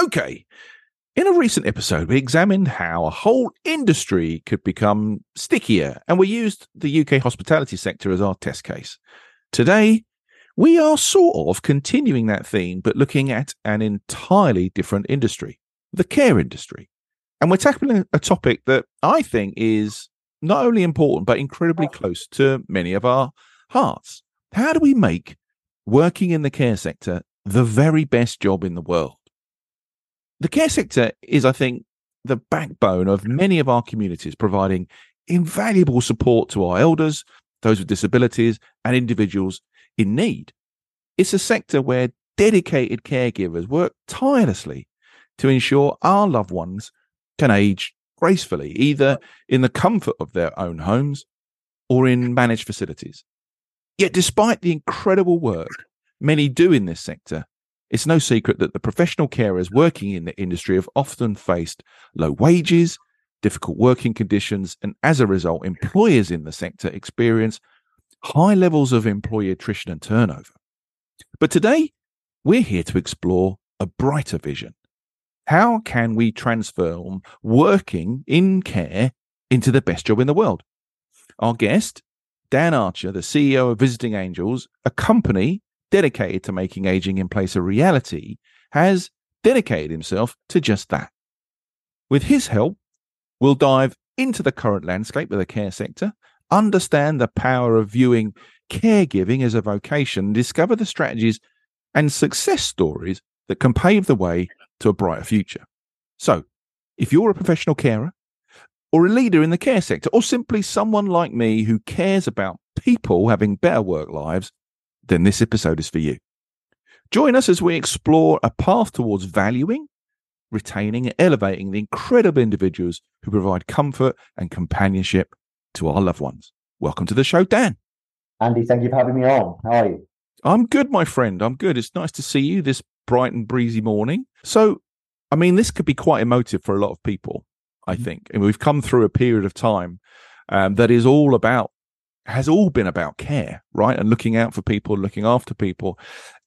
Okay. In a recent episode, we examined how a whole industry could become stickier, and we used the UK hospitality sector as our test case. Today, we are sort of continuing that theme, but looking at an entirely different industry the care industry. And we're tackling a topic that I think is not only important, but incredibly oh. close to many of our hearts. How do we make working in the care sector the very best job in the world? The care sector is, I think, the backbone of mm-hmm. many of our communities, providing invaluable support to our elders, those with disabilities, and individuals in need. It's a sector where dedicated caregivers work tirelessly to ensure our loved ones can age gracefully, either in the comfort of their own homes or in managed facilities. Yet, despite the incredible work many do in this sector, it's no secret that the professional carers working in the industry have often faced low wages, difficult working conditions, and as a result, employers in the sector experience high levels of employee attrition and turnover. But today, we're here to explore a brighter vision. How can we transform working in care into the best job in the world? Our guest, Dan Archer, the CEO of Visiting Angels, a company dedicated to making aging in place a reality, has dedicated himself to just that. With his help, we'll dive into the current landscape of the care sector, understand the power of viewing caregiving as a vocation, discover the strategies and success stories that can pave the way to a brighter future. So, if you're a professional carer, or a leader in the care sector, or simply someone like me who cares about people having better work lives, then this episode is for you. Join us as we explore a path towards valuing, retaining, and elevating the incredible individuals who provide comfort and companionship to our loved ones. Welcome to the show, Dan. Andy, thank you for having me on. How are you? I'm good, my friend. I'm good. It's nice to see you this bright and breezy morning. So, I mean, this could be quite emotive for a lot of people, I mm-hmm. think. And we've come through a period of time um, that is all about has all been about care, right? And looking out for people, looking after people.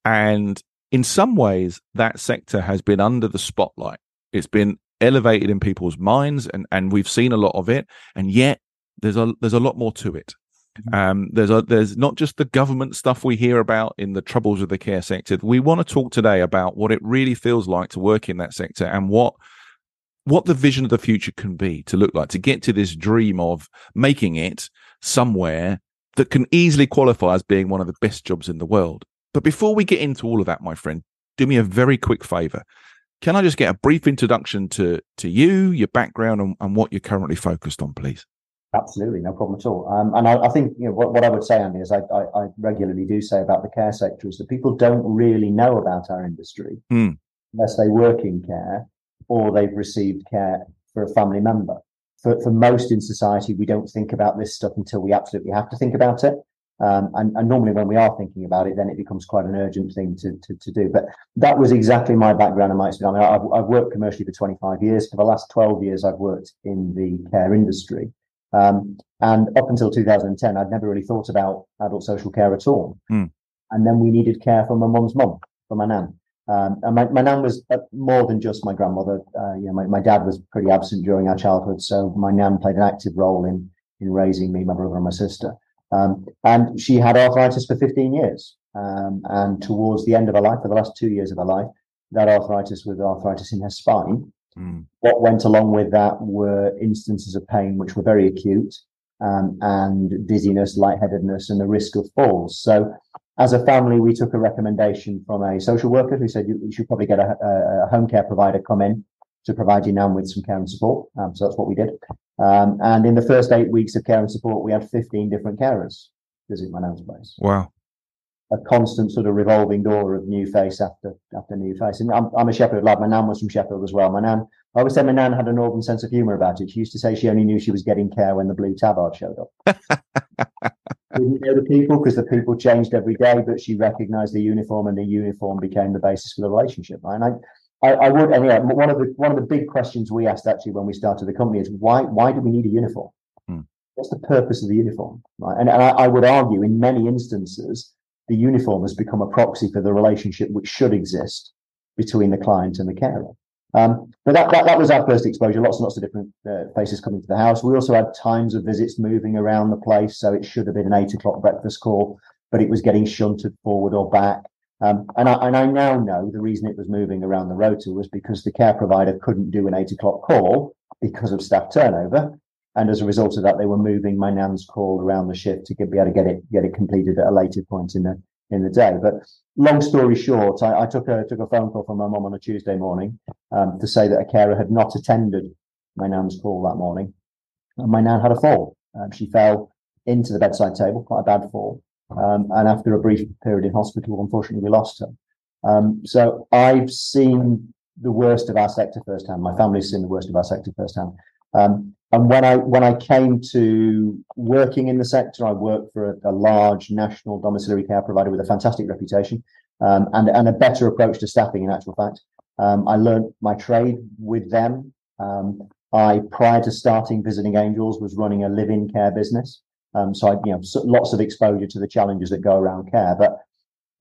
And in some ways, that sector has been under the spotlight. It's been elevated in people's minds and, and we've seen a lot of it. And yet there's a there's a lot more to it. Mm-hmm. Um, there's a there's not just the government stuff we hear about in the troubles of the care sector. We want to talk today about what it really feels like to work in that sector and what what the vision of the future can be to look like to get to this dream of making it somewhere that can easily qualify as being one of the best jobs in the world. But before we get into all of that, my friend, do me a very quick favor. Can I just get a brief introduction to to you, your background, and, and what you're currently focused on, please? Absolutely, no problem at all. Um, and I, I, think you know what, what I would say, Andy, is I, I, I, regularly do say about the care sector is that people don't really know about our industry mm. unless they work in care or they've received care for a family member for, for most in society, we don't think about this stuff until we absolutely have to think about it. Um, and, and, normally when we are thinking about it, then it becomes quite an urgent thing to, to, to do. But that was exactly my background and my experience. I mean, I've, I've, worked commercially for 25 years. For the last 12 years, I've worked in the care industry. Um, and up until 2010, I'd never really thought about adult social care at all. Mm. And then we needed care for my mum's mum, for my nan. Um, and my, my nan was uh, more than just my grandmother. Uh, you know, my, my dad was pretty absent during our childhood, so my nan played an active role in in raising me, my brother, and my sister. Um, and she had arthritis for 15 years. Um, and towards the end of her life, for the last two years of her life, that arthritis with arthritis in her spine. Mm. What went along with that were instances of pain which were very acute um, and dizziness, lightheadedness, and the risk of falls. So, as a family, we took a recommendation from a social worker who said you, you should probably get a, a, home care provider come in to provide you now with some care and support. Um, so that's what we did. Um, and in the first eight weeks of care and support, we had 15 different carers visit my nan's place. Wow a constant sort of revolving door of new face after after new face. And I'm, I'm a Sheffield lad. My nan was from Sheffield as well. My nan, I always say my nan had a northern sense of humour about it. She used to say she only knew she was getting care when the blue tabard showed up. didn't know the people because the people changed every day, but she recognised the uniform, and the uniform became the basis for the relationship. And I, I, I would, and yeah, one of the one of the big questions we asked actually when we started the company is why why do we need a uniform? Hmm. What's the purpose of the uniform? Right? And, and I, I would argue in many instances the uniform has become a proxy for the relationship which should exist between the client and the carer. Um, but that, that, that was our first exposure. Lots and lots of different uh, faces coming to the house. We also had times of visits moving around the place, so it should have been an eight o'clock breakfast call, but it was getting shunted forward or back. Um, and, I, and I now know the reason it was moving around the rota was because the care provider couldn't do an eight o'clock call because of staff turnover. And as a result of that, they were moving my nan's call around the shift to get, be able to get it get it completed at a later point in the in the day. But long story short, I, I took a took a phone call from my mum on a Tuesday morning um, to say that a carer had not attended my nan's call that morning, and my nan had a fall. Um, she fell into the bedside table, quite a bad fall. Um, and after a brief period in hospital, unfortunately, we lost her. Um, so I've seen the worst of our sector firsthand. My family's seen the worst of our sector firsthand. Um, and when I when I came to working in the sector, I worked for a, a large national domiciliary care provider with a fantastic reputation um, and and a better approach to staffing. In actual fact, um, I learned my trade with them. Um, I prior to starting Visiting Angels was running a live-in care business, um, so I you know lots of exposure to the challenges that go around care. But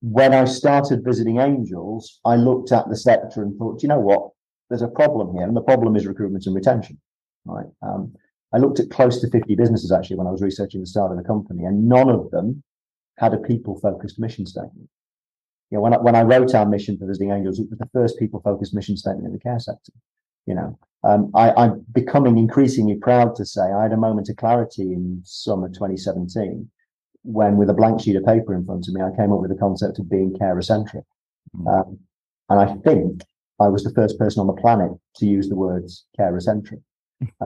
when I started Visiting Angels, I looked at the sector and thought, you know what? There's a problem here, and the problem is recruitment and retention right? Um, I looked at close to 50 businesses actually when I was researching the start of the company, and none of them had a people focused mission statement. You know, when I, when I wrote our mission for Visiting Angels, it was the first people focused mission statement in the care sector. You know, um, I, I'm becoming increasingly proud to say I had a moment of clarity in summer 2017 when, with a blank sheet of paper in front of me, I came up with the concept of being care centric. Mm. Um, and I think I was the first person on the planet to use the words care centric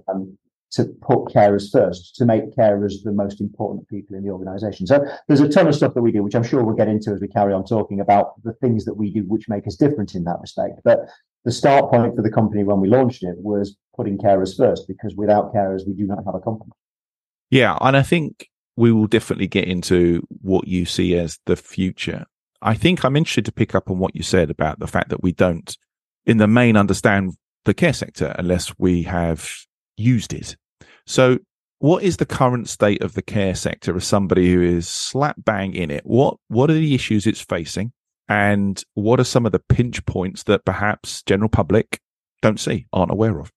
um, to put carers first, to make carers the most important people in the organization. So there's a ton of stuff that we do, which I'm sure we'll get into as we carry on talking about the things that we do which make us different in that respect. But the start point for the company when we launched it was putting carers first, because without carers, we do not have a company. Yeah. And I think we will definitely get into what you see as the future. I think I'm interested to pick up on what you said about the fact that we don't, in the main, understand the care sector unless we have used it. So, what is the current state of the care sector as somebody who is slap bang in it? What what are the issues it's facing, and what are some of the pinch points that perhaps general public don't see, aren't aware of?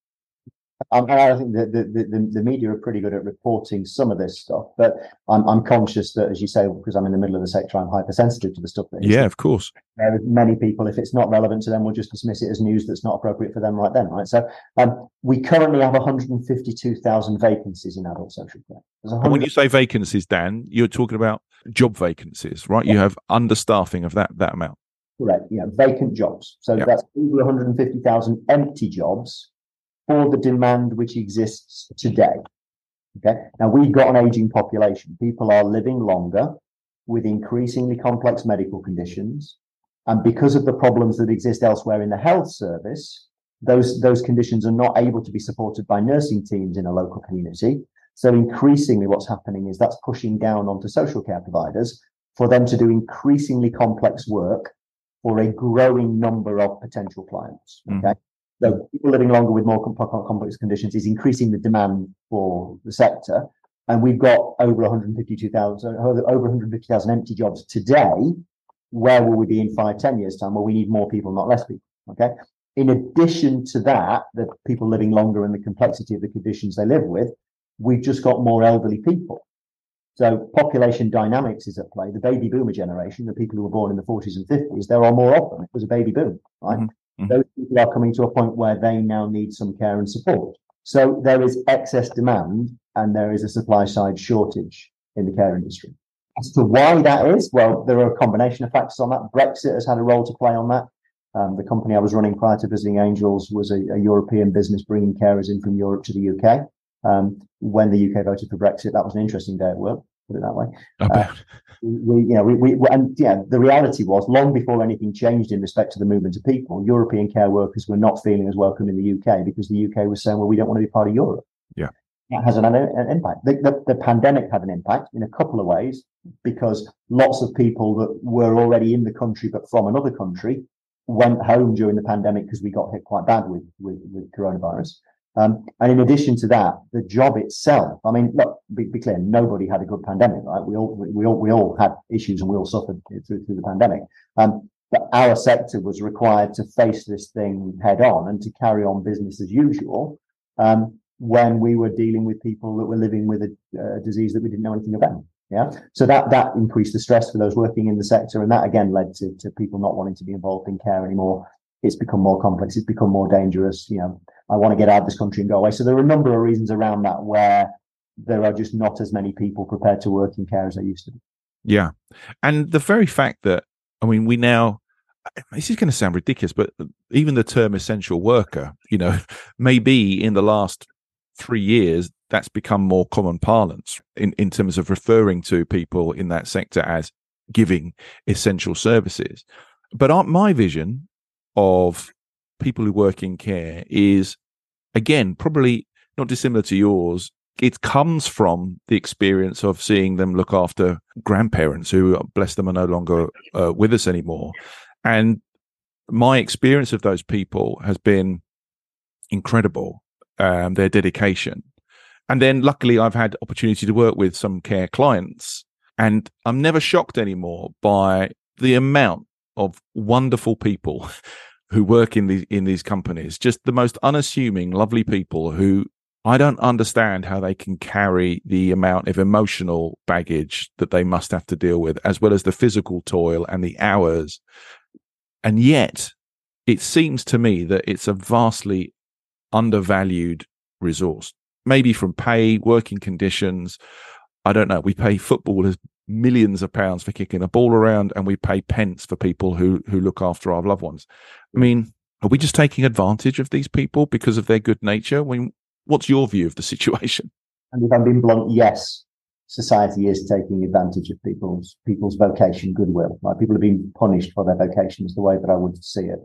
Um, I think the, the, the, the, media are pretty good at reporting some of this stuff, but I'm, I'm conscious that, as you say, because I'm in the middle of the sector, I'm hypersensitive to the stuff. That yeah, of course. There are many people, if it's not relevant to them, will just dismiss it as news that's not appropriate for them right then, right? So um, we currently have 152,000 vacancies in adult social care. And when you say vacancies, Dan, you're talking about job vacancies, right? Yeah. You have understaffing of that that amount. Correct. Yeah, vacant jobs. So yeah. that's over 150,000 empty jobs for the demand which exists today. Okay. Now we've got an aging population. People are living longer with increasingly complex medical conditions. And because of the problems that exist elsewhere in the health service, those, those conditions are not able to be supported by nursing teams in a local community. So increasingly what's happening is that's pushing down onto social care providers for them to do increasingly complex work for a growing number of potential clients. Mm. Okay. Mm. So people living longer with more complex conditions is increasing the demand for the sector. And we've got over 152,000, over 150,000 empty jobs today. Where will we be in five, 10 years time? Well, we need more people, not less people. Okay. In addition to that, the people living longer and the complexity of the conditions they live with, we've just got more elderly people. So population dynamics is at play. The baby boomer generation, the people who were born in the 40s and 50s, there are more of them. It was a baby boom, right? Mm-hmm. Mm-hmm. Those people are coming to a point where they now need some care and support. So there is excess demand and there is a supply side shortage in the care industry. As to why that is, well, there are a combination of factors on that. Brexit has had a role to play on that. Um, the company I was running prior to visiting Angels was a, a, European business bringing carers in from Europe to the UK. Um, when the UK voted for Brexit, that was an interesting day at work. Put it that way. Uh, we, you know, we, we, and yeah, the reality was long before anything changed in respect to the movement of people, European care workers were not feeling as welcome in the UK because the UK was saying, well, we don't want to be part of Europe. Yeah. That has an, an impact. The, the, the pandemic had an impact in a couple of ways because lots of people that were already in the country but from another country went home during the pandemic because we got hit quite bad with, with, with coronavirus. Um, and in addition to that, the job itself, I mean, look, be, be, clear, nobody had a good pandemic, right? We all, we all, we all had issues and we all suffered through, through the pandemic. Um, but our sector was required to face this thing head on and to carry on business as usual. Um, when we were dealing with people that were living with a, a disease that we didn't know anything about. Yeah. So that, that increased the stress for those working in the sector. And that again led to, to people not wanting to be involved in care anymore. It's become more complex. It's become more dangerous. You know, I want to get out of this country and go away. So there are a number of reasons around that where there are just not as many people prepared to work in care as there used to be. Yeah. And the very fact that, I mean, we now, this is going to sound ridiculous, but even the term essential worker, you know, maybe in the last three years, that's become more common parlance in, in terms of referring to people in that sector as giving essential services. But aren't my vision of people who work in care is, again, probably not dissimilar to yours. It comes from the experience of seeing them look after grandparents who, bless them, are no longer uh, with us anymore. And my experience of those people has been incredible. Um, their dedication and then luckily, I've had opportunity to work with some care clients, and I'm never shocked anymore by the amount of wonderful people who work in these in these companies. Just the most unassuming, lovely people who I don't understand how they can carry the amount of emotional baggage that they must have to deal with, as well as the physical toil and the hours. And yet, it seems to me that it's a vastly undervalued resource maybe from pay, working conditions. I don't know. We pay footballers millions of pounds for kicking a ball around, and we pay pence for people who who look after our loved ones. I mean, are we just taking advantage of these people because of their good nature? I mean, what's your view of the situation? And if I'm being blunt, yes, society is taking advantage of people's people's vocation, goodwill. Like people are being punished for their vocation is the way that I would see it.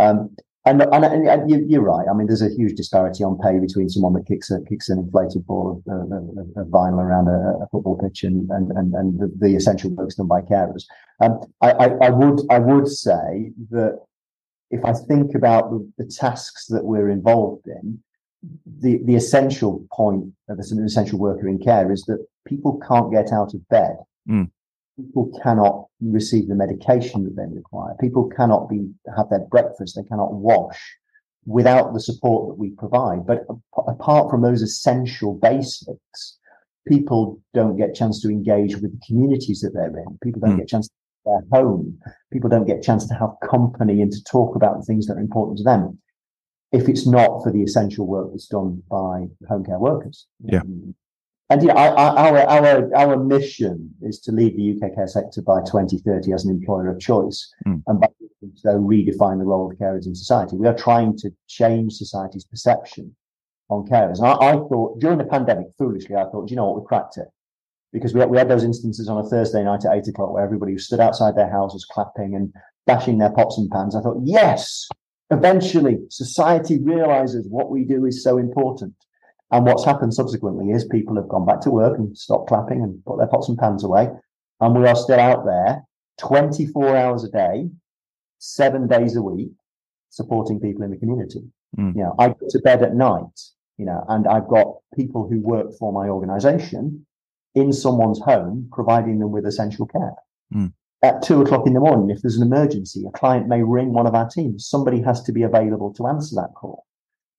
Um, and, and, and, you, are right. I mean, there's a huge disparity on pay between someone that kicks a, kicks an inflated ball of, of, of vinyl around a, a, football pitch and and and, and the, the, essential works done by carers. Um, I, I, I, would I would say that if I think about the, the, tasks that we're involved in, the the essential point of an essential worker in care is that people can't get out of bed. Mm people cannot receive the medication that they require. People cannot be have their breakfast. They cannot wash without the support that we provide. But apart from those essential basics, people don't get a chance to engage with the communities that they're in. People don't mm. get a chance to their home. People don't get a chance to have company and to talk about the things that are important to them. If it's not for the essential work that's done by home care workers. Yeah. And yeah, our, our, our mission is to lead the UK care sector by 2030 as an employer of choice. Mm. And by so redefine the role of carers in society. We are trying to change society's perception on carers. And I, I thought during the pandemic, foolishly, I thought, you know what, we cracked it. Because we had, we had those instances on a Thursday night at eight o'clock where everybody who stood outside their houses clapping and bashing their pots and pans. I thought, yes, eventually society realizes what we do is so important. And what's happened subsequently is people have gone back to work and stopped clapping and put their pots and pans away. And we are still out there 24 hours a day, seven days a week, supporting people in the community. Mm. You know, I go to bed at night, you know, and I've got people who work for my organization in someone's home, providing them with essential care. Mm. At two o'clock in the morning, if there's an emergency, a client may ring one of our teams. Somebody has to be available to answer that call.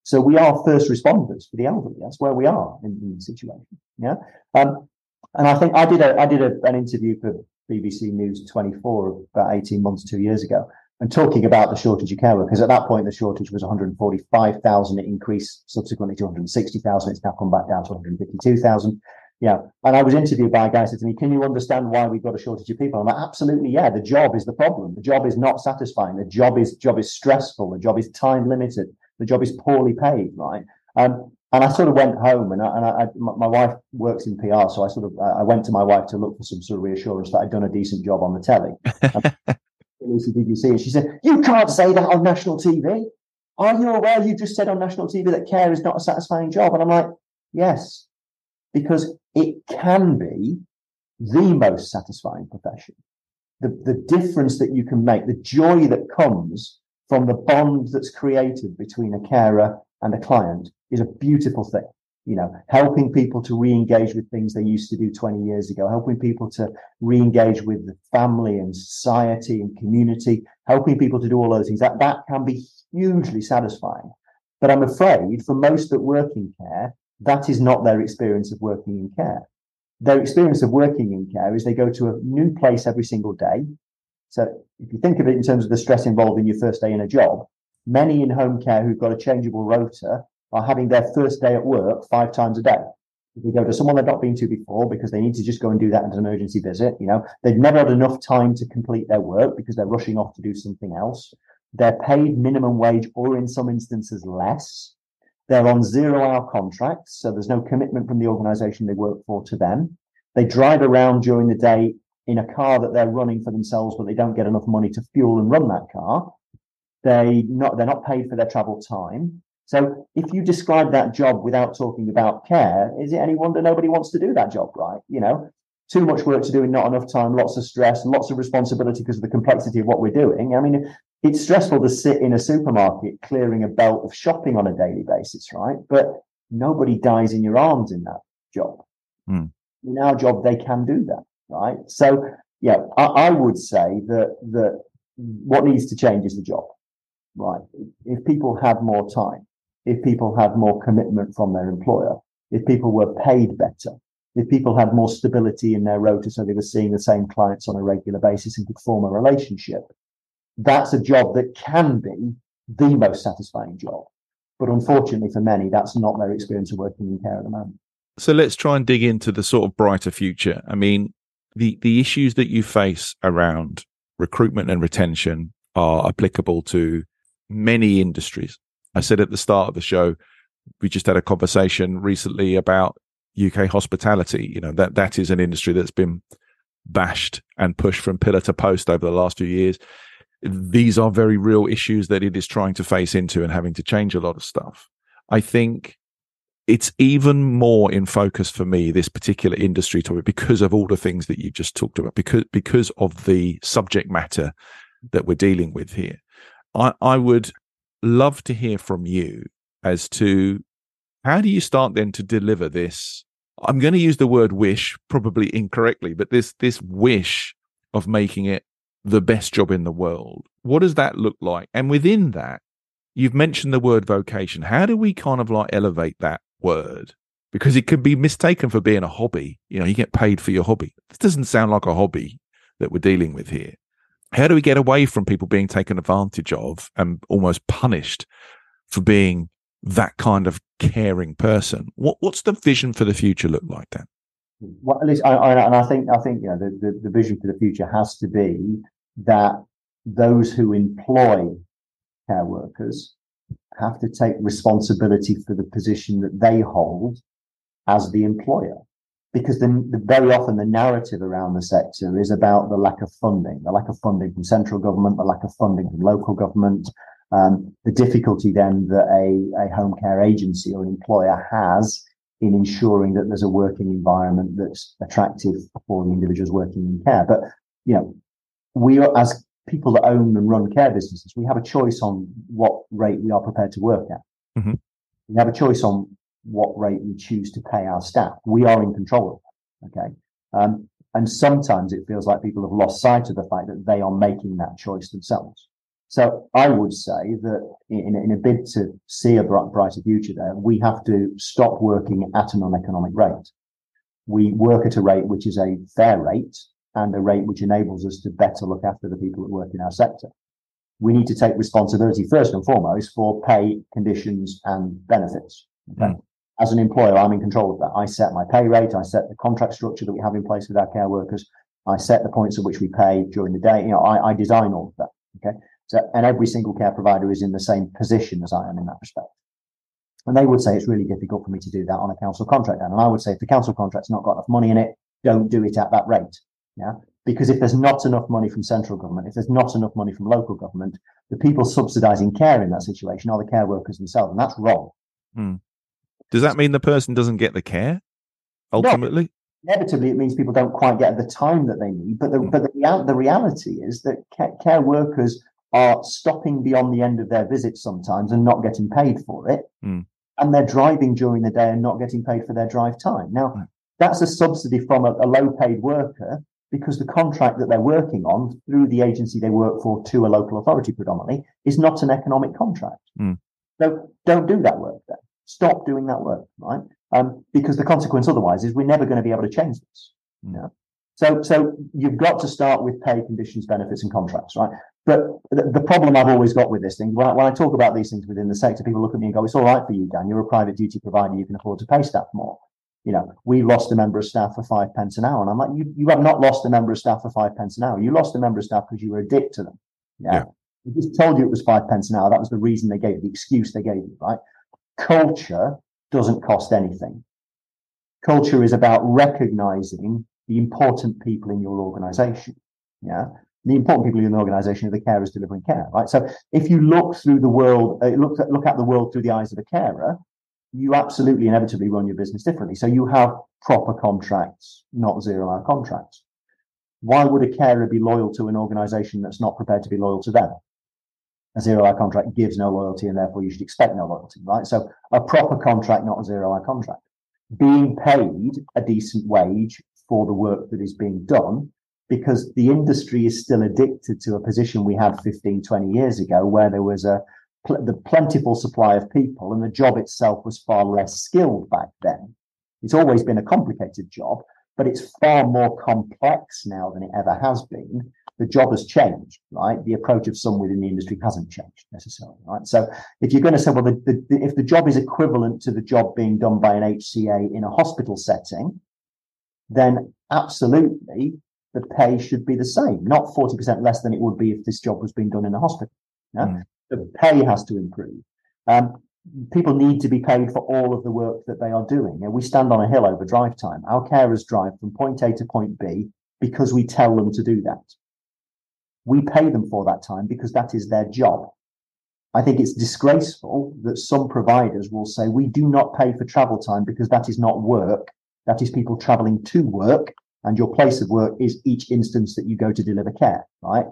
So we are first responders for the elderly. That's where we are in, the situation. Yeah. Um, And I think I did a I did a, an interview for BBC News 24 about 18 months, two years ago, and talking about the shortage of care workers. At that point, the shortage was 145,000. It increased subsequently to 160,000. It's now come back down to 152,000. Yeah. And I was interviewed by a guy who said to me, Can you understand why we've got a shortage of people? I'm like, absolutely, yeah. The job is the problem. The job is not satisfying. The job is job is stressful. The job is time limited. The job is poorly paid, right? Um, and I sort of went home and I, and I, my wife works in PR. So I sort of, I went to my wife to look for some sort of reassurance that I'd done a decent job on the telly. Lucy, did you see? And she said, you can't say that on national TV. Are you aware you just said on national TV that care is not a satisfying job? And I'm like, yes, because it can be the most satisfying profession. The, the difference that you can make, the joy that comes from the bond that's created between a carer and a client is a beautiful thing. You know, helping people to re-engage with things they used to do 20 years ago, helping people to re-engage with the family and society and community, helping people to do all those things. That that can be hugely satisfying. But I'm afraid for most that work in care, that is not their experience of working in care. Their experience of working in care is they go to a new place every single day. So if you think of it in terms of the stress involved in your first day in a job, many in home care who've got a changeable rota are having their first day at work five times a day. If they go to someone they've not been to before because they need to just go and do that as an emergency visit, you know, they've never had enough time to complete their work because they're rushing off to do something else. They're paid minimum wage or in some instances less. They're on zero hour contracts, so there's no commitment from the organization they work for to them. They drive around during the day in a car that they're running for themselves, but they don't get enough money to fuel and run that car. They not they're not paid for their travel time. So if you describe that job without talking about care, is it any wonder nobody wants to do that job, right? You know, too much work to do in not enough time, lots of stress, lots of responsibility because of the complexity of what we're doing. I mean, it's stressful to sit in a supermarket clearing a belt of shopping on a daily basis, right? But nobody dies in your arms in that job. Mm. In our job, they can do that, right? So, yeah, I, I would say that that what needs to change is the job, right? If people had more time, if people had more commitment from their employer, if people were paid better, if people had more stability in their rota, so they were seeing the same clients on a regular basis and could form a relationship, that's a job that can be the most satisfying job. But unfortunately for many, that's not their experience of working in care at the moment. So let's try and dig into the sort of brighter future. I mean, the, the issues that you face around recruitment and retention are applicable to many industries. I said at the start of the show, we just had a conversation recently about UK hospitality. You know, that that is an industry that's been bashed and pushed from pillar to post over the last few years these are very real issues that it is trying to face into and having to change a lot of stuff. I think it's even more in focus for me this particular industry topic because of all the things that you just talked about because because of the subject matter that we're dealing with here i i would love to hear from you as to how do you start then to deliver this i'm going to use the word wish probably incorrectly but this this wish of making it the best job in the world. What does that look like? And within that, you've mentioned the word vocation. How do we kind of like elevate that word? Because it could be mistaken for being a hobby. You know, you get paid for your hobby. This doesn't sound like a hobby that we're dealing with here. How do we get away from people being taken advantage of and almost punished for being that kind of caring person? What, what's the vision for the future look like then? well, at least, I, I, and I think, I think, you know, the, the, the vision for the future has to be that those who employ care workers have to take responsibility for the position that they hold as the employer. Because then the, very often the narrative around the sector is about the lack of funding, the lack of funding from central government, the lack of funding from local government, um, the difficulty then that a, a home care agency or employer has in ensuring that there's a working environment that's attractive for the individuals working in care. But, you know, we are, as people that own and run care businesses, we have a choice on what rate we are prepared to work at. Mm-hmm. We have a choice on what rate we choose to pay our staff. We are in control of that. Okay. Um, and sometimes it feels like people have lost sight of the fact that they are making that choice themselves. So I would say that in, in a bid to see a brighter future there, we have to stop working at an uneconomic rate. we work at a rate which is a fair rate and a rate which enables us to better look after the people that work in our sector. We need to take responsibility first and foremost for pay, conditions, and benefits. Okay? Mm. As an employer, I'm in control of that. I set my pay rate, I set the contract structure that we have in place with our care workers, I set the points at which we pay during the day. You know, I, I design all of that. Okay. So, and every single care provider is in the same position as I am in that respect. And they would say it's really difficult for me to do that on a council contract. And I would say if the council contract's not got enough money in it, don't do it at that rate. Yeah. Because if there's not enough money from central government, if there's not enough money from local government, the people subsidizing care in that situation are the care workers themselves. And that's wrong. Hmm. Does that mean the person doesn't get the care ultimately? No, inevitably, it means people don't quite get the time that they need. But the, hmm. but the, the reality is that care workers are stopping beyond the end of their visit sometimes and not getting paid for it. Mm. And they're driving during the day and not getting paid for their drive time. Now, mm. that's a subsidy from a, a low paid worker because the contract that they're working on through the agency they work for to a local authority predominantly is not an economic contract. Mm. So don't do that work then. Stop doing that work, right? Um, because the consequence otherwise is we're never going to be able to change this. You know? So, so you've got to start with pay conditions, benefits, and contracts, right? But the, the problem I've always got with this thing, when I, when I, talk about these things within the sector, people look at me and go, "It's all right for you, Dan. You're a private duty provider. You can afford to pay staff more." You know, we lost a member of staff for five pence an hour, and I'm like, "You, you have not lost a member of staff for five pence an hour. You lost a member of staff because you were a dick to them." Yeah. yeah. We just told you it was five pence an hour. That was the reason they gave the excuse they gave you, right? Culture doesn't cost anything. Culture is about recognizing the important people in your organization. Yeah. The important people in the organization are the carers delivering care, right? So if you look through the world, uh, look at, look at the world through the eyes of a carer, you absolutely inevitably run your business differently. So you have proper contracts, not zero hour contracts. Why would a carer be loyal to an organization that's not prepared to be loyal to them? A zero hour contract gives no loyalty and therefore you should expect no loyalty, right? So a proper contract, not a zero hour contract. Being paid a decent wage for the work that is being done because the industry is still addicted to a position we had 15, 20 years ago where there was a the plentiful supply of people and the job itself was far less skilled back then. It's always been a complicated job, but it's far more complex now than it ever has been. The job has changed, right? The approach of some within the industry hasn't changed necessarily, right? So if you're going to say, well, the, the, if the job is equivalent to the job being done by an HCA in a hospital setting, then absolutely the pay should be the same, not 40% less than it would be if this job was being done in a hospital. Yeah? Mm. The pay has to improve. Um, people need to be paid for all of the work that they are doing. Know, we stand on a hill over drive time. Our carers drive from point A to point B because we tell them to do that. We pay them for that time because that is their job. I think it's disgraceful that some providers will say we do not pay for travel time because that is not work. That is people traveling to work and your place of work is each instance that you go to deliver care, right?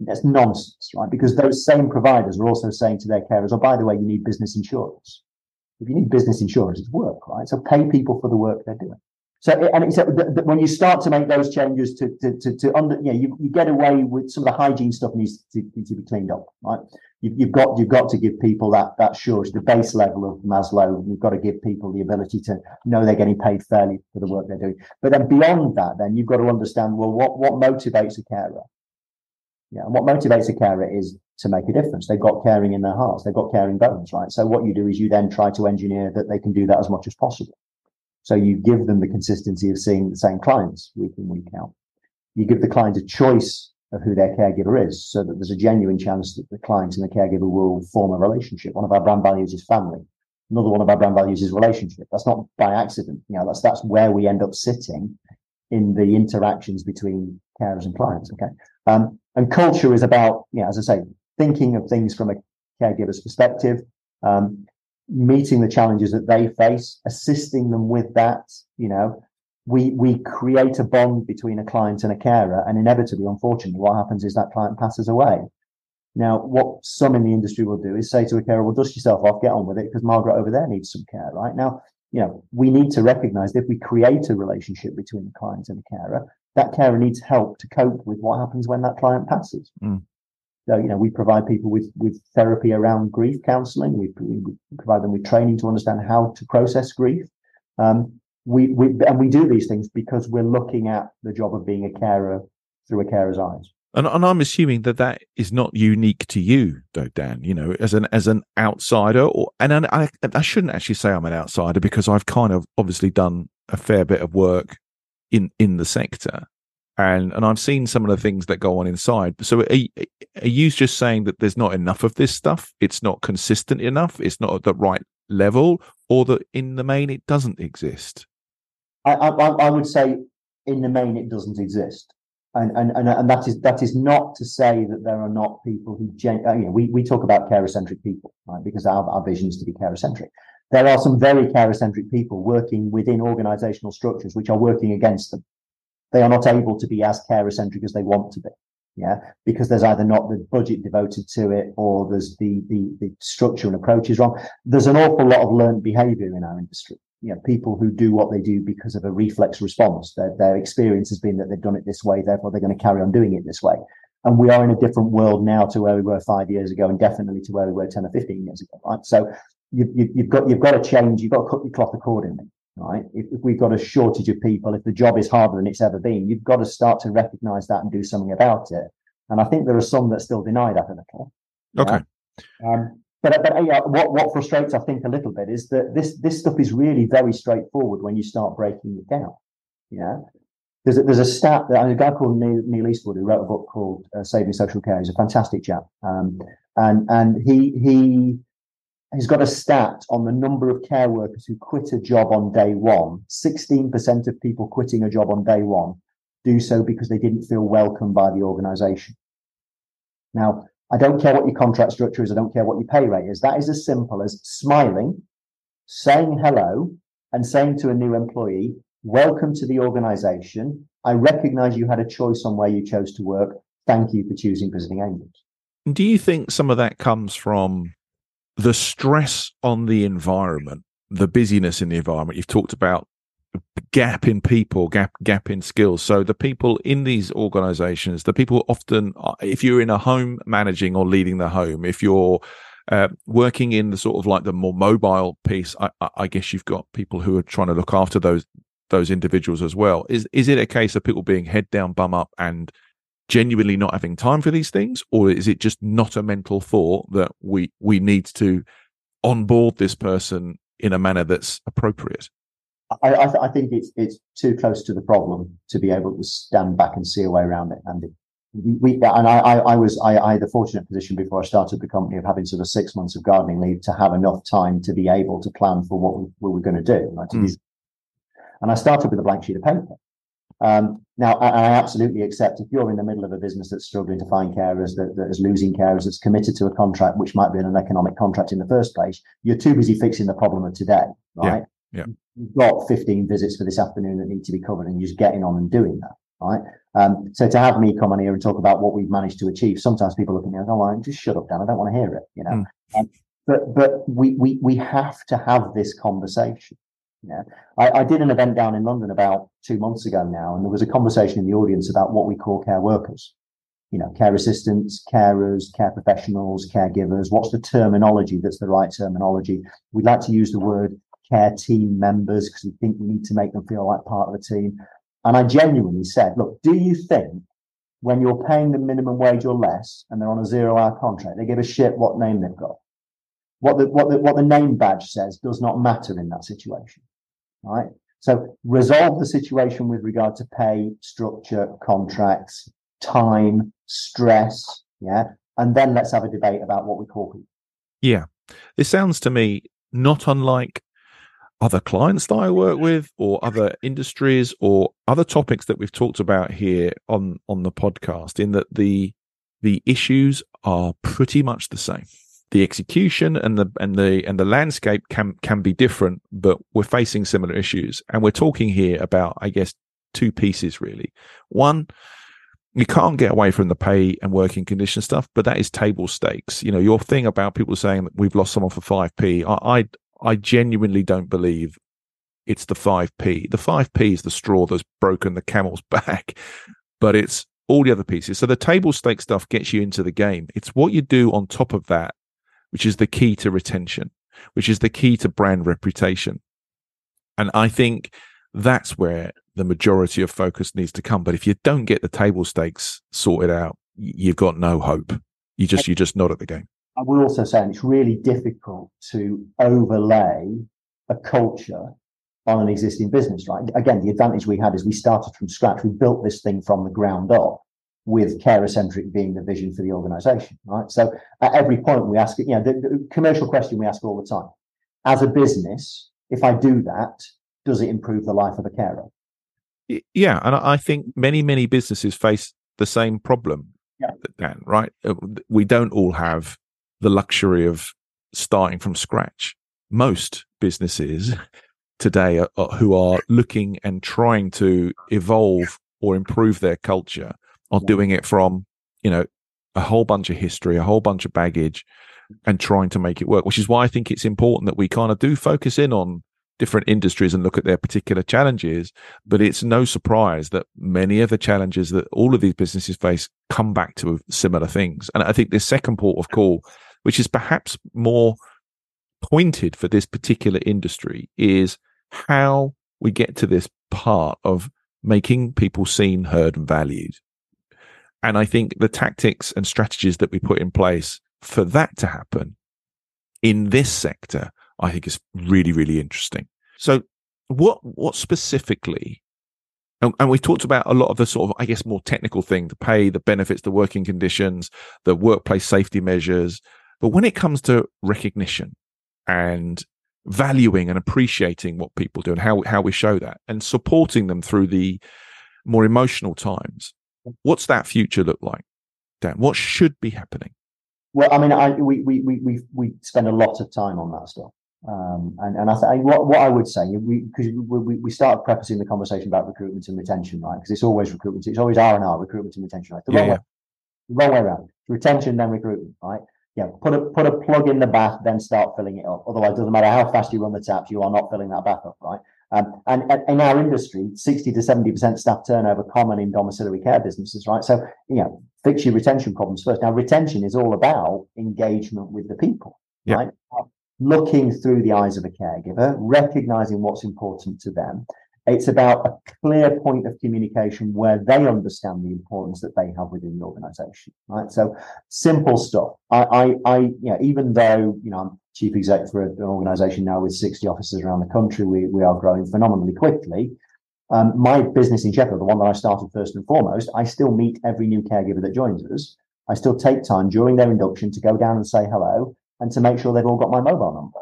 That's nonsense, right? Because those same providers are also saying to their carers, oh, by the way, you need business insurance. If you need business insurance, it's work, right? So pay people for the work they're doing. So, and it's, when you start to make those changes to, to, to, to under, you know, you, you get away with some of the hygiene stuff needs to, to be cleaned up, right? You've, you've got, you've got to give people that, that surety, the base level of Maslow. You've got to give people the ability to know they're getting paid fairly for the work they're doing. But then beyond that, then you've got to understand, well, what, what motivates a carer? Yeah. And what motivates a carer is to make a difference. They've got caring in their hearts. They've got caring bones, right? So what you do is you then try to engineer that they can do that as much as possible. So you give them the consistency of seeing the same clients week in, week out. You give the client a choice of who their caregiver is so that there's a genuine chance that the client and the caregiver will form a relationship. One of our brand values is family. Another one of our brand values is relationship. That's not by accident. You know, that's, that's where we end up sitting in the interactions between carers and clients. Okay. Um, and culture is about, you know, as I say, thinking of things from a caregiver's perspective, um, meeting the challenges that they face, assisting them with that, you know, we we create a bond between a client and a carer, and inevitably, unfortunately, what happens is that client passes away. Now, what some in the industry will do is say to a carer, "Well, dust yourself off, get on with it, because Margaret over there needs some care." Right now, you know, we need to recognise that if we create a relationship between the client and the carer, that carer needs help to cope with what happens when that client passes. Mm. So, you know, we provide people with, with therapy around grief counseling. We, we, provide them with training to understand how to process grief. Um, we, we and we do these things because we're looking at the job of being a carer through a carer's eyes. And, and I'm assuming that that is not unique to you, though, Dan. You know, as an as an outsider, or and I I shouldn't actually say I'm an outsider because I've kind of obviously done a fair bit of work in in the sector, and and I've seen some of the things that go on inside. So are, are you just saying that there's not enough of this stuff? It's not consistent enough. It's not at the right level, or that in the main it doesn't exist. I, I, I would say in the main it doesn't exist. And, and, and, and that is that is not to say that there are not people who gen, uh, you know, we, we talk about carer-centric people right because our, our vision is to be carer-centric there are some very carer-centric people working within organizational structures which are working against them they are not able to be as carer-centric as they want to be yeah because there's either not the budget devoted to it or there's the the, the structure and approach is wrong there's an awful lot of learned behavior in our industry you know, people who do what they do because of a reflex response. Their, their experience has been that they've done it this way, therefore they're going to carry on doing it this way. And we are in a different world now to where we were five years ago, and definitely to where we were ten or fifteen years ago. Right. So you, you, you've got you've got to change. You've got to cut your cloth accordingly. Right. If, if we've got a shortage of people, if the job is harder than it's ever been, you've got to start to recognise that and do something about it. And I think there are some that still deny that a little. Okay. Um, but but uh, what what frustrates I think a little bit is that this this stuff is really very straightforward when you start breaking it down. Yeah, there's a, there's a stat that a guy called Neil, Neil Eastwood who wrote a book called uh, Saving Social Care. He's a fantastic chap, um, and and he he he's got a stat on the number of care workers who quit a job on day one. Sixteen percent of people quitting a job on day one do so because they didn't feel welcomed by the organisation. Now, I don't care what your contract structure is. I don't care what your pay rate is. That is as simple as smiling, saying hello, and saying to a new employee, welcome to the organization. I recognize you had a choice on where you chose to work. Thank you for choosing visiting angels. Do you think some of that comes from the stress on the environment, the busyness in the environment? You've talked about gap in people, gap gap in skills. So the people in these organizations, the people often, uh, if you're in a home managing or leading the home, if you're uh, working in the sort of like the more mobile piece, I, I, guess you've got people who are trying to look after those those individuals as well. Is is it a case of people being head down, bum up, and genuinely not having time for these things, or is it just not a mental thought that we we need to onboard this person in a manner that's appropriate? I, I, th- I, think it's it's too close to the problem to be able to stand back and see a way around it. And we, and I, I, was I, I, had the fortunate position before I started the company of having sort of six months of gardening leave to have enough time to be able to plan for what we, we were going to do. Mm. And I started with a blank sheet of paper. Um, now, I, I, absolutely accept if you're in the middle of a business that's struggling to find carers, that, that is losing carers, that's committed to a contract which might be an economic contract in the first place, you're too busy fixing the problem of today, right? Yeah. Yeah. You've got 15 visits for this afternoon that need to be covered and you're just getting on and doing that. Right. Um, so to have me come on here and talk about what we've managed to achieve, sometimes people look at me and go, well, just shut up, Dan. I don't want to hear it, you know. Mm. Um, but but we, we we have to have this conversation. Yeah. I, I did an event down in London about two months ago now, and there was a conversation in the audience about what we call care workers you know, care assistants, carers, care professionals, caregivers. What's the terminology that's the right terminology? We'd like to use the word care team members because we think we need to make them feel like part of the team. And I genuinely said, look, do you think when you're paying the minimum wage or less and they're on a zero hour contract, they give a shit what name they've got? What the, what the, what the name badge says does not matter in that situation. Right. So resolve the situation with regard to pay, structure, contracts, time, stress. Yeah. And then let's have a debate about what we call people. Yeah. This sounds to me not unlike other clients that I work with or other industries or other topics that we've talked about here on on the podcast in that the the issues are pretty much the same the execution and the and the and the landscape can can be different but we're facing similar issues and we're talking here about i guess two pieces really one you can't get away from the pay and working condition stuff, but that is table stakes. You know, your thing about people saying that we've lost someone for 5p, I, I, I genuinely don't believe it's the 5p. The 5p is the straw that's broken the camel's back, but it's all the other pieces. So the table stake stuff gets you into the game. It's what you do on top of that, which is the key to retention, which is the key to brand reputation. And I think that's where the majority of focus needs to come. But if you don't get the table stakes sorted out, you've got no hope. You just you're just not at the game. I will also say it's really difficult to overlay a culture on an existing business, right? Again, the advantage we had is we started from scratch. We built this thing from the ground up with carer-centric being the vision for the organization, right? So at every point we ask, you know, the, the commercial question we ask all the time, as a business, if I do that, does it improve the life of a carer? Yeah, and I think many many businesses face the same problem. Yeah. Dan, right? Uh, we don't all have the luxury of starting from scratch. Most businesses today are, are, who are looking and trying to evolve or improve their culture are doing it from, you know, a whole bunch of history, a whole bunch of baggage, and trying to make it work. Which is why I think it's important that we kind of do focus in on different industries and look at their particular challenges. But it's no surprise that many of the challenges that all of these businesses face come back to similar things. And I think this second port of call, which is perhaps more pointed for this particular industry, is how we get to this part of making people seen, heard, and valued. And I think the tactics and strategies that we put in place for that to happen in this sector I think is really, really interesting. So what, what specifically, and, and we talked about a lot of the sort of, I guess, more technical thing, the pay, the benefits, the working conditions, the workplace safety measures. But when it comes to recognition and valuing and appreciating what people do and how, how we show that and supporting them through the more emotional times, what's that future look like? Dan, what should be happening? Well, I mean, I, we, we, we, we spend a lot of time on that stuff. Um, and, and I think what, what I would say, we, because we, we started prefacing the conversation about recruitment and retention, right? Because it's always recruitment. It's always R and R, recruitment and retention, right? The yeah, wrong, yeah. Way, wrong way around. Retention, then recruitment, right? Yeah. Put a, put a plug in the bath, then start filling it up. Otherwise, it doesn't matter how fast you run the taps, you are not filling that bath up, right? Um, and, and, in our industry, 60 to 70% staff turnover common in domiciliary care businesses, right? So, you know, fix your retention problems first. Now, retention is all about engagement with the people, yeah. right? looking through the eyes of a caregiver, recognizing what's important to them. It's about a clear point of communication where they understand the importance that they have within the organization, right? So simple stuff. I, I, I you know, even though, you know, I'm chief exec for an organization now with 60 offices around the country, we, we are growing phenomenally quickly. Um, my business in Sheffield, the one that I started first and foremost, I still meet every new caregiver that joins us. I still take time during their induction to go down and say hello and to make sure they've all got my mobile number.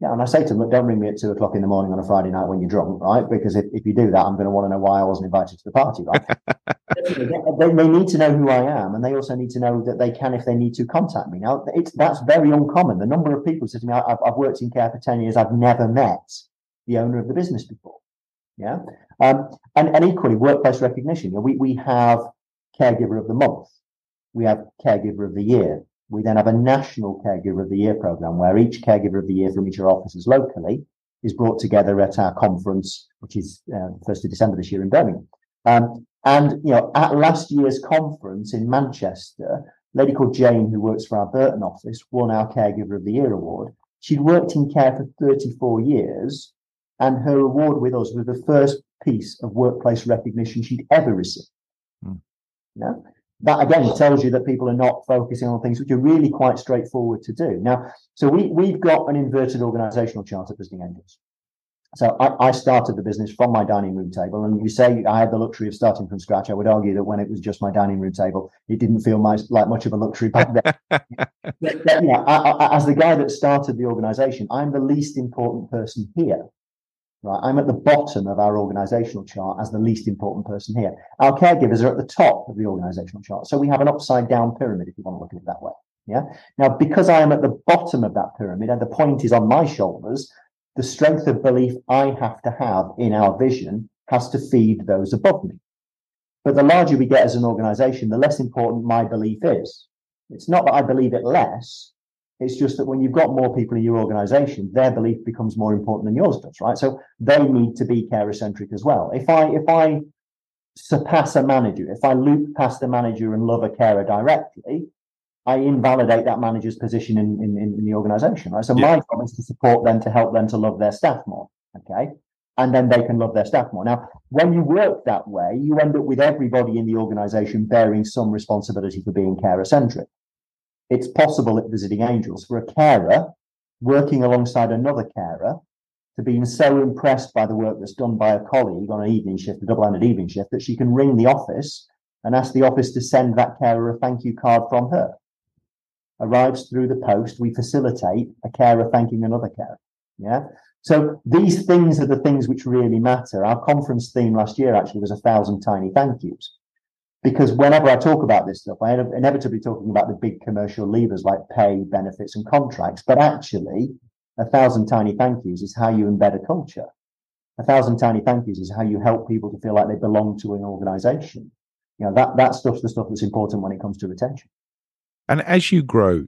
Yeah, and I say to them, look, don't ring me at two o'clock in the morning on a Friday night when you're drunk, right? Because if, if you do that, I'm going to want to know why I wasn't invited to the party, right? they, they, need to know who I am, and they also need to know that they can, if they need to, contact me. Now, it's that's very uncommon. The number of people said to me, I've, I've worked in care for ten years, I've never met the owner of the business before. Yeah, um, and and equally, workplace recognition. You know, we we have caregiver of the month, we have caregiver of the year, we then have a national caregiver of the year program where each caregiver of the year from each of our offices locally is brought together at our conference, which is uh, first of December this year in Birmingham. Um, and you know, at last year's conference in Manchester, a lady called Jane, who works for our Burton office, won our Caregiver of the Year award. She'd worked in care for 34 years, and her award with us was the first piece of workplace recognition she'd ever received. Mm. Yeah? That again tells you that people are not focusing on things which are really quite straightforward to do. Now, so we, we've got an inverted organizational chart at Visiting Angels. So I, I, started the business from my dining room table, and you say I had the luxury of starting from scratch. I would argue that when it was just my dining room table, it didn't feel much, like much of a luxury back then. but, but, yeah, I, I, as the guy that started the organization, I'm the least important person here. Right, I'm at the bottom of our organizational chart as the least important person here. Our caregivers are at the top of the organizational chart. So we have an upside down pyramid, if you want to look at it that way. Yeah. Now, because I am at the bottom of that pyramid and the point is on my shoulders, the strength of belief I have to have in our vision has to feed those above me. But the larger we get as an organization, the less important my belief is. It's not that I believe it less. It's just that when you've got more people in your organization, their belief becomes more important than yours does, right? So they need to be carer centric as well. If I if I surpass a manager, if I loop past the manager and love a carer directly, I invalidate that manager's position in, in, in the organization, right? So yeah. my job is to support them to help them to love their staff more. Okay. and then they can love their staff more. Now, when you work that way, you end up with everybody in the organization bearing some responsibility for being carer centric. It's possible at Visiting Angels for a carer working alongside another carer to be so impressed by the work that's done by a colleague on an evening shift, a double-handed evening shift, that she can ring the office and ask the office to send that carer a thank you card from her. Arrives through the post, we facilitate a carer thanking another carer. Yeah. So these things are the things which really matter. Our conference theme last year actually was a thousand tiny thank yous. Because whenever I talk about this stuff, I end up inevitably talking about the big commercial levers like pay, benefits, and contracts. But actually, a thousand tiny thank yous is how you embed a culture. A thousand tiny thank yous is how you help people to feel like they belong to an organization. You know, that, that stuff's the stuff that's important when it comes to retention. And as you grow,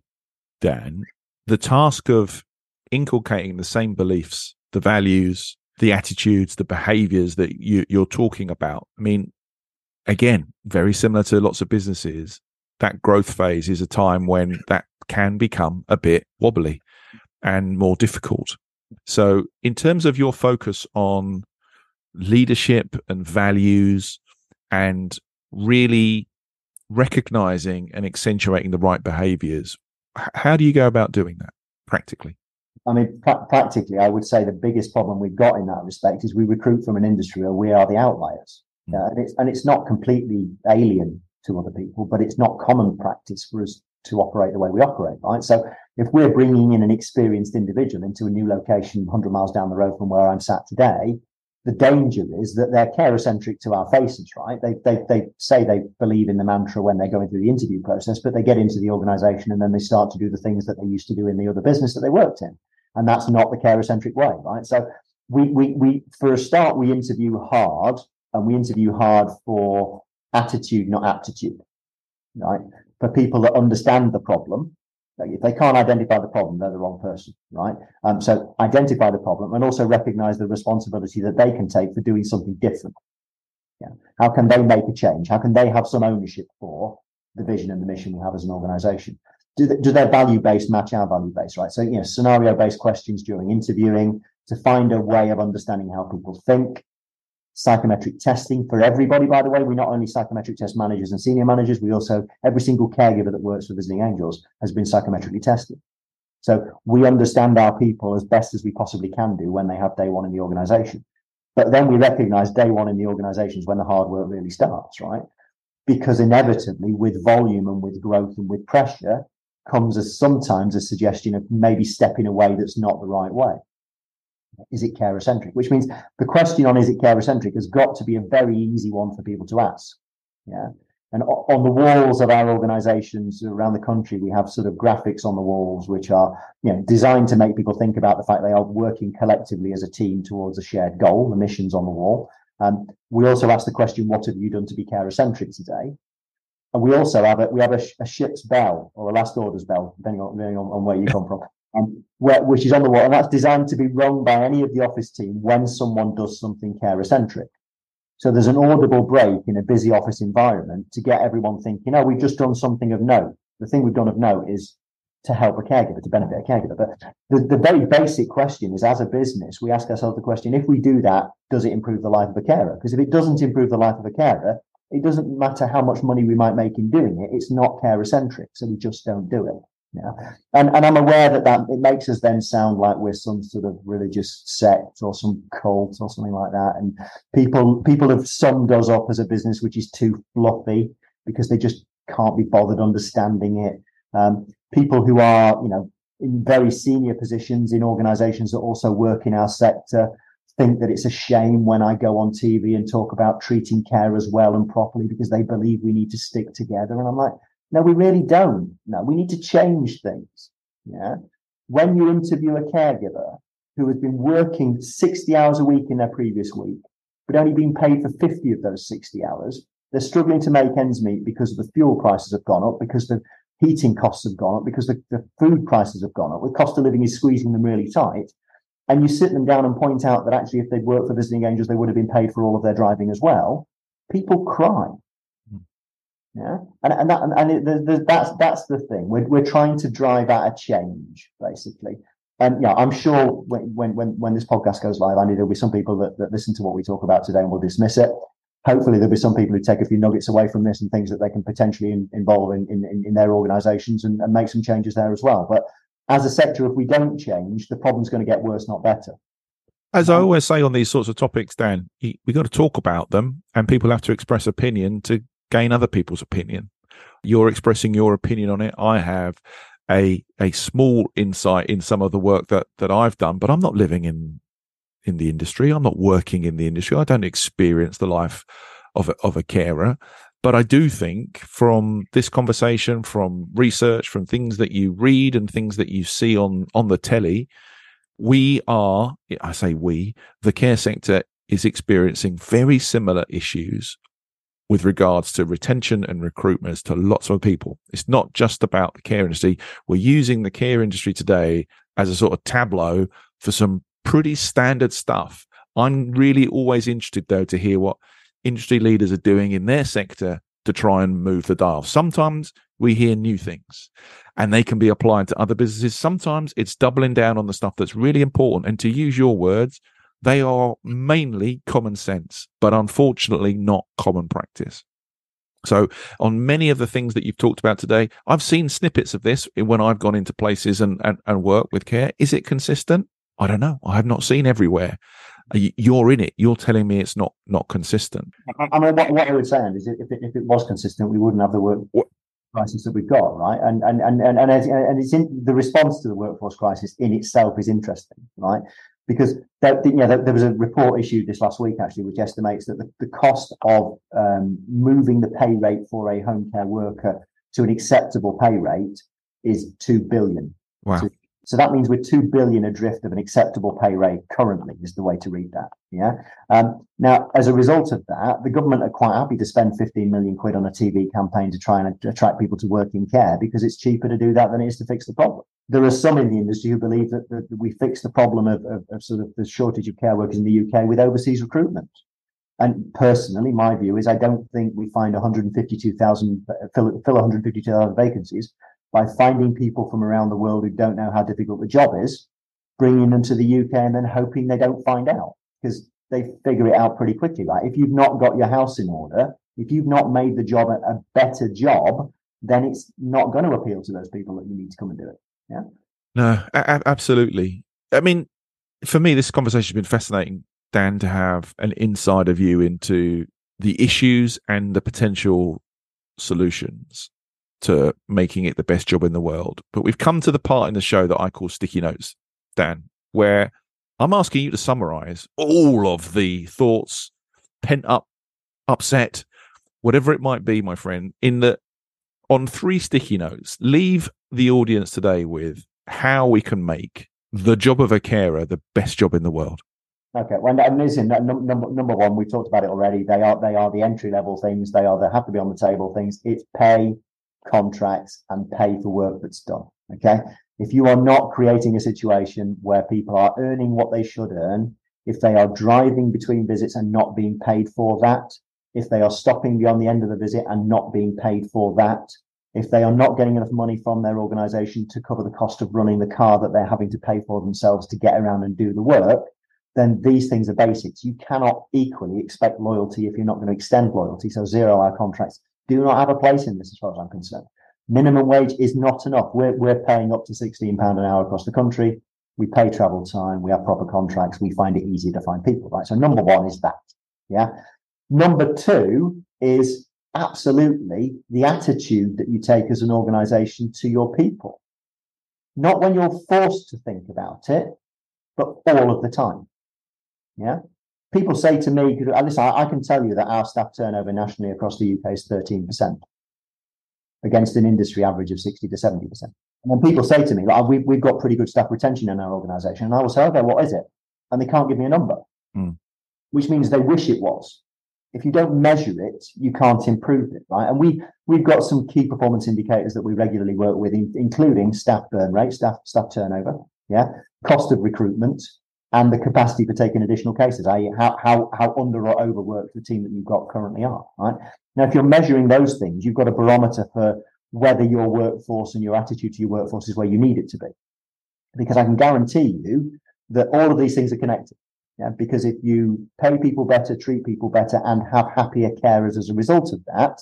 Dan, the task of inculcating the same beliefs, the values, the attitudes, the behaviors that you, you're talking about. I mean, again, very similar to lots of businesses, that growth phase is a time when that can become a bit wobbly and more difficult. So, in terms of your focus on leadership and values and really recognizing and accentuating the right behaviors, how do you go about doing that practically? I mean, pra- practically, I would say the biggest problem we've got in that respect is we recruit from an industry where we are the outliers. Yeah, and it's and it's not completely alien to other people, but it's not common practice for us to operate the way we operate, right? So if we're bringing in an experienced individual into a new location 100 miles down the road from where I'm sat today, the danger is that they're carer centric to our faces, right? They, they, they say they believe in the mantra when they're going through the interview process, but they get into the organization and then they start to do the things that they used to do in the other business that they worked in. And that's not the carer centric way, right? So we, we, we, for a start, we interview hard and we interview hard for attitude, not aptitude, right? For people that understand the problem. If they can't identify the problem, they're the wrong person, right? Um, so identify the problem and also recognize the responsibility that they can take for doing something different. Yeah. How can they make a change? How can they have some ownership for the vision and the mission we have as an organization? Do, do their value base match our value base, right? So, you know, scenario based questions during interviewing to find a way of understanding how people think, psychometric testing for everybody, by the way. We not only psychometric test managers and senior managers, we also, every single caregiver that works for Visiting Angels has been psychometrically tested. So we understand our people as best as we possibly can do when they have day one in the organization. But then we recognize day one in the organization is when the hard work really starts, right? Because inevitably, with volume and with growth and with pressure, comes as sometimes a suggestion of maybe stepping away that's not the right way is it carer centric? Which means the question on is it carer centric has got to be a very easy one for people to ask. Yeah. And on the walls of our organizations around the country, we have sort of graphics on the walls, which are, you know, designed to make people think about the fact they are working collectively as a team towards a shared goal. The mission's on the wall. Um, we also ask the question, what have you done to be carer centric today? And we also have a, we have a, a, ship's bell or a last orders bell, depending on, depending on, on where you come from um, where, which is on the wall, and that's designed to be rung by any of the office team when someone does something carer centric. So there's an audible break in a busy office environment to get everyone thinking, oh, we've just done something of note. The thing we've done of note is to help a caregiver, to benefit a caregiver. But the, the very basic question is as a business, we ask ourselves the question, if we do that, does it improve the life of a carer? Because if it doesn't improve the life of a carer, it doesn't matter how much money we might make in doing it. It's not carer centric. So we just don't do it. Yeah. And, and I'm aware that, that it makes us then sound like we're some sort of religious sect or some cult or something like that. And people, people have summed us up as a business which is too fluffy because they just can't be bothered understanding it. Um, people who are, you know, in very senior positions in organizations that also work in our sector think that it's a shame when I go on TV and talk about treating care as well and properly because they believe we need to stick together. And I'm like, no, we really don't. No, we need to change things. Yeah. When you interview a caregiver who has been working 60 hours a week in their previous week, but only been paid for 50 of those 60 hours, they're struggling to make ends meet because the fuel prices have gone up, because the heating costs have gone up, because the, the food prices have gone up. The cost of living is squeezing them really tight. And you sit them down and point out that actually, if they'd worked for visiting angels, they would have been paid for all of their driving as well. People cry yeah, and and that and, and it, the, the, that's that's the thing. We're we're trying to drive out a change, basically. and yeah, I'm sure when, when when when this podcast goes live, I know there'll be some people that, that listen to what we talk about today and will dismiss it. Hopefully, there'll be some people who take a few nuggets away from this and things that they can potentially in, involve in, in, in their organisations and, and make some changes there as well. But as a sector, if we don't change, the problem's going to get worse, not better. As I always say on these sorts of topics, Dan, we've got to talk about them, and people have to express opinion to gain other people's opinion. You're expressing your opinion on it. I have a a small insight in some of the work that that I've done, but I'm not living in in the industry. I'm not working in the industry. I don't experience the life of a, of a carer. But I do think from this conversation, from research, from things that you read and things that you see on on the telly, we are, I say we, the care sector is experiencing very similar issues with regards to retention and recruitment as to lots of people. It's not just about the care industry. We're using the care industry today as a sort of tableau for some pretty standard stuff. I'm really always interested, though, to hear what industry leaders are doing in their sector to try and move the dial. Sometimes we hear new things and they can be applied to other businesses. Sometimes it's doubling down on the stuff that's really important. And to use your words, they are mainly common sense, but unfortunately not common practice. So, on many of the things that you've talked about today, I've seen snippets of this when I've gone into places and, and, and work with care. Is it consistent? I don't know. I have not seen everywhere. Uh, you're in it. You're telling me it's not not consistent. I mean, what, what I would say is, if it, if it was consistent, we wouldn't have the work crisis that we've got, right? And and and and and, and it's in the response to the workforce crisis in itself is interesting, right? Because know, there, was a report issued this last week actually, which estimates that the, the cost of um, moving the pay rate for a home care worker to an acceptable pay rate is two billion. Wow. So, so that means we're two billion adrift of an acceptable pay rate currently, is the way to read that. Yeah. Um, now, as a result of that, the government are quite happy to spend 15 million quid on a TV campaign to try and attract people to work in care because it's cheaper to do that than it is to fix the problem there are some in the industry who believe that, that we fix the problem of, of, of, sort of the shortage of care workers in the UK with overseas recruitment. And personally, my view is I don't think we find 152,000 fill, fill 152,000 vacancies by finding people from around the world who don't know how difficult the job is, bringing them to the UK and then hoping they don't find out because they figure it out pretty quickly. Right? If you've not got your house in order, if you've not made the job a, a better job, then it's not going to appeal to those people that you need to come and do it. Yeah. No, a- absolutely. I mean, for me, this conversation has been fascinating, Dan, to have an insider view into the issues and the potential solutions to making it the best job in the world. But we've come to the part in the show that I call sticky notes, Dan, where I'm asking you to summarize all of the thoughts, pent up, upset, whatever it might be, my friend, in the on three sticky notes, leave the audience today with how we can make the job of a carer the best job in the world. Okay, well, and listen, number, number one, we've talked about it already. They are they are the entry level things. They are they have to be on the table things. It's pay, contracts, and pay for work that's done. Okay, if you are not creating a situation where people are earning what they should earn, if they are driving between visits and not being paid for that, if they are stopping beyond the end of the visit and not being paid for that, if they are not getting enough money from their organization to cover the cost of running the car that they're having to pay for themselves to get around and do the work, then these things are basics. You cannot equally expect loyalty if you're not going to extend loyalty. So zero hour contracts do not have a place in this as far as I'm concerned. Minimum wage is not enough. We're, we're paying up to £16 an hour across the country. We pay travel time. We have proper contracts. We find it easier to find people, right? So number one is that. Yeah. Number two is absolutely the attitude that you take as an organization to your people. Not when you're forced to think about it, but all of the time. Yeah. People say to me, listen, I, can tell you that our staff turnover nationally across the UK is 13% against an industry average of 60 to 70%. And when people say to me, like, we, we've got pretty good staff retention in our organization, and I will say, okay, what is it? And they can't give me a number, mm. which means they wish it was if you don't measure it, you can't improve it, right? And we we've got some key performance indicators that we regularly work with, in, including staff burn rate, staff staff turnover, yeah, cost of recruitment, and the capacity for taking additional cases, i.e., how how how under or overworked the team that you've got currently are, right? Now, if you're measuring those things, you've got a barometer for whether your workforce and your attitude to your workforce is where you need it to be. because I can guarantee you that all of these things are connected. Yeah, because if you pay people better, treat people better, and have happier carers as a result of that,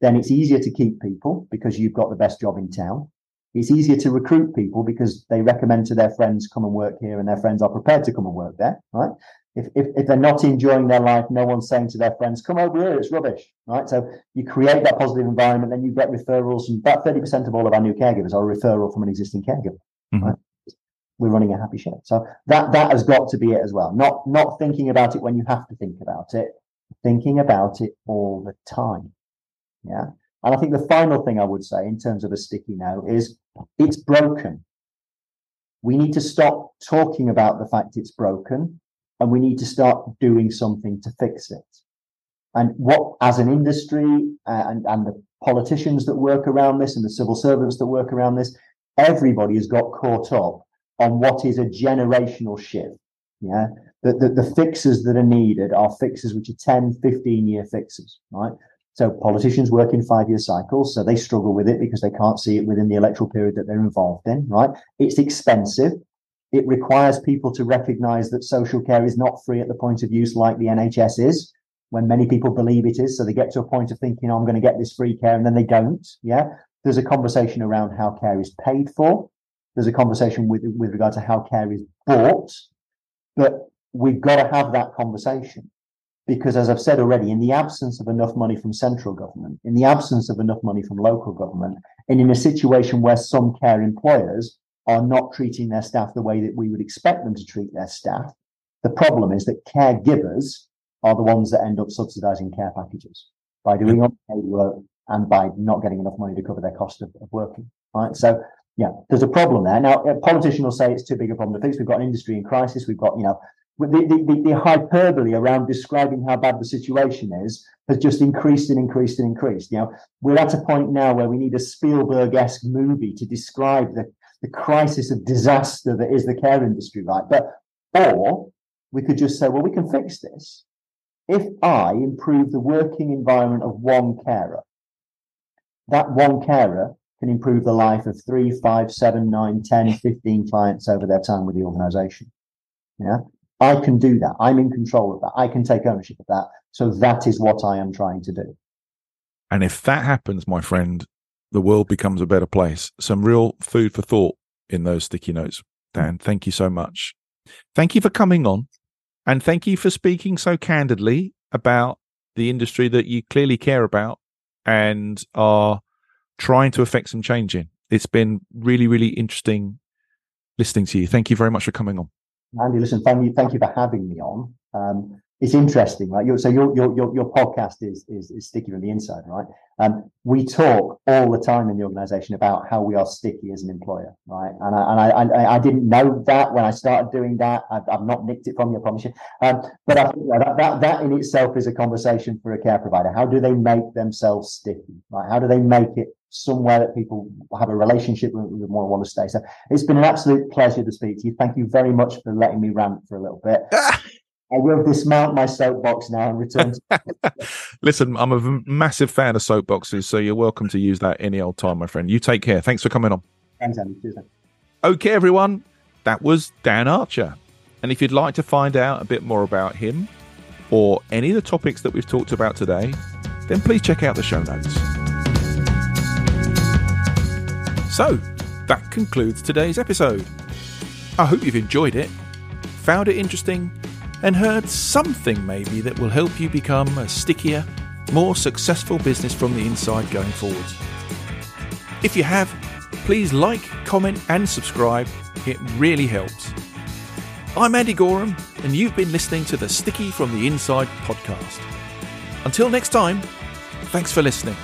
then it's easier to keep people because you've got the best job in town. It's easier to recruit people because they recommend to their friends come and work here, and their friends are prepared to come and work there, right? If, if, if they're not enjoying their life, no one's saying to their friends, come over here, it's rubbish, right? So you create that positive environment, then you get referrals. And about 30% of all of our new caregivers are a referral from an existing caregiver, mm-hmm. right? We're running a happy share. So that, that has got to be it as well. Not, not thinking about it when you have to think about it, thinking about it all the time. Yeah. And I think the final thing I would say in terms of a sticky note is it's broken. We need to stop talking about the fact it's broken and we need to start doing something to fix it. And what, as an industry uh, and, and the politicians that work around this and the civil servants that work around this, everybody has got caught up on what is a generational shift. Yeah. The, the, the fixes that are needed are fixes which are 10, 15 year fixes, right? So politicians work in five year cycles, so they struggle with it because they can't see it within the electoral period that they're involved in, right? It's expensive. It requires people to recognize that social care is not free at the point of use like the NHS is, when many people believe it is. So they get to a point of thinking, oh, I'm going to get this free care, and then they don't. Yeah. There's a conversation around how care is paid for. There's a conversation with, with regard to how care is bought. But we've got to have that conversation because as I've said already, in the absence of enough money from central government, in the absence of enough money from local government, and in a situation where some care employers are not treating their staff the way that we would expect them to treat their staff. The problem is that caregivers are the ones that end up subsidizing care packages by doing unpaid work and by not getting enough money to cover their cost of, of working. Right. So yeah, there's a problem there. Now, a politician will say it's too big a problem to fix. We've got an industry in crisis. We've got, you know, the, the, the, hyperbole around describing how bad the situation is has just increased and increased and increased. You know, we're at a point now where we need a Spielberg-esque movie to describe the the crisis of disaster that is the care industry, right? But, or we could just say, well, we can fix this. If I improve the working environment of one carer, that one carer can improve the life of three, five, seven, nine, 10, 15 clients over their time with the organization. Yeah. I can do that. I'm in control of that. I can take ownership of that. So that is what I am trying to do. And if that happens, my friend, the world becomes a better place. Some real food for thought in those sticky notes. Dan, thank you so much. Thank you for coming on and thank you for speaking so candidly about the industry that you clearly care about and are trying to affect some change in. It's been really, really interesting listening to you. Thank you very much for coming on. Andy, listen, thank you, thank you for having me on. Um, it's interesting, right? so your, your your your podcast is is, is sticky from the inside, right? Um, we talk all the time in the organisation about how we are sticky as an employer, right? And I and I I, I didn't know that when I started doing that. I've, I've not nicked it from you, I promise you. Um, but I that, that that in itself is a conversation for a care provider. How do they make themselves sticky, right? How do they make it somewhere that people have a relationship with, want, want to stay? So it's been an absolute pleasure to speak to you. Thank you very much for letting me rant for a little bit. I will dismount my soapbox now and return. To- Listen, I'm a massive fan of soapboxes, so you're welcome to use that any old time, my friend. You take care. Thanks for coming on. Thanks, Andy. Cheers, Okay, everyone. That was Dan Archer. And if you'd like to find out a bit more about him or any of the topics that we've talked about today, then please check out the show notes. So, that concludes today's episode. I hope you've enjoyed it, found it interesting, and heard something maybe that will help you become a stickier, more successful business from the inside going forwards. If you have, please like, comment, and subscribe. It really helps. I'm Andy Goram, and you've been listening to the Sticky from the Inside podcast. Until next time, thanks for listening.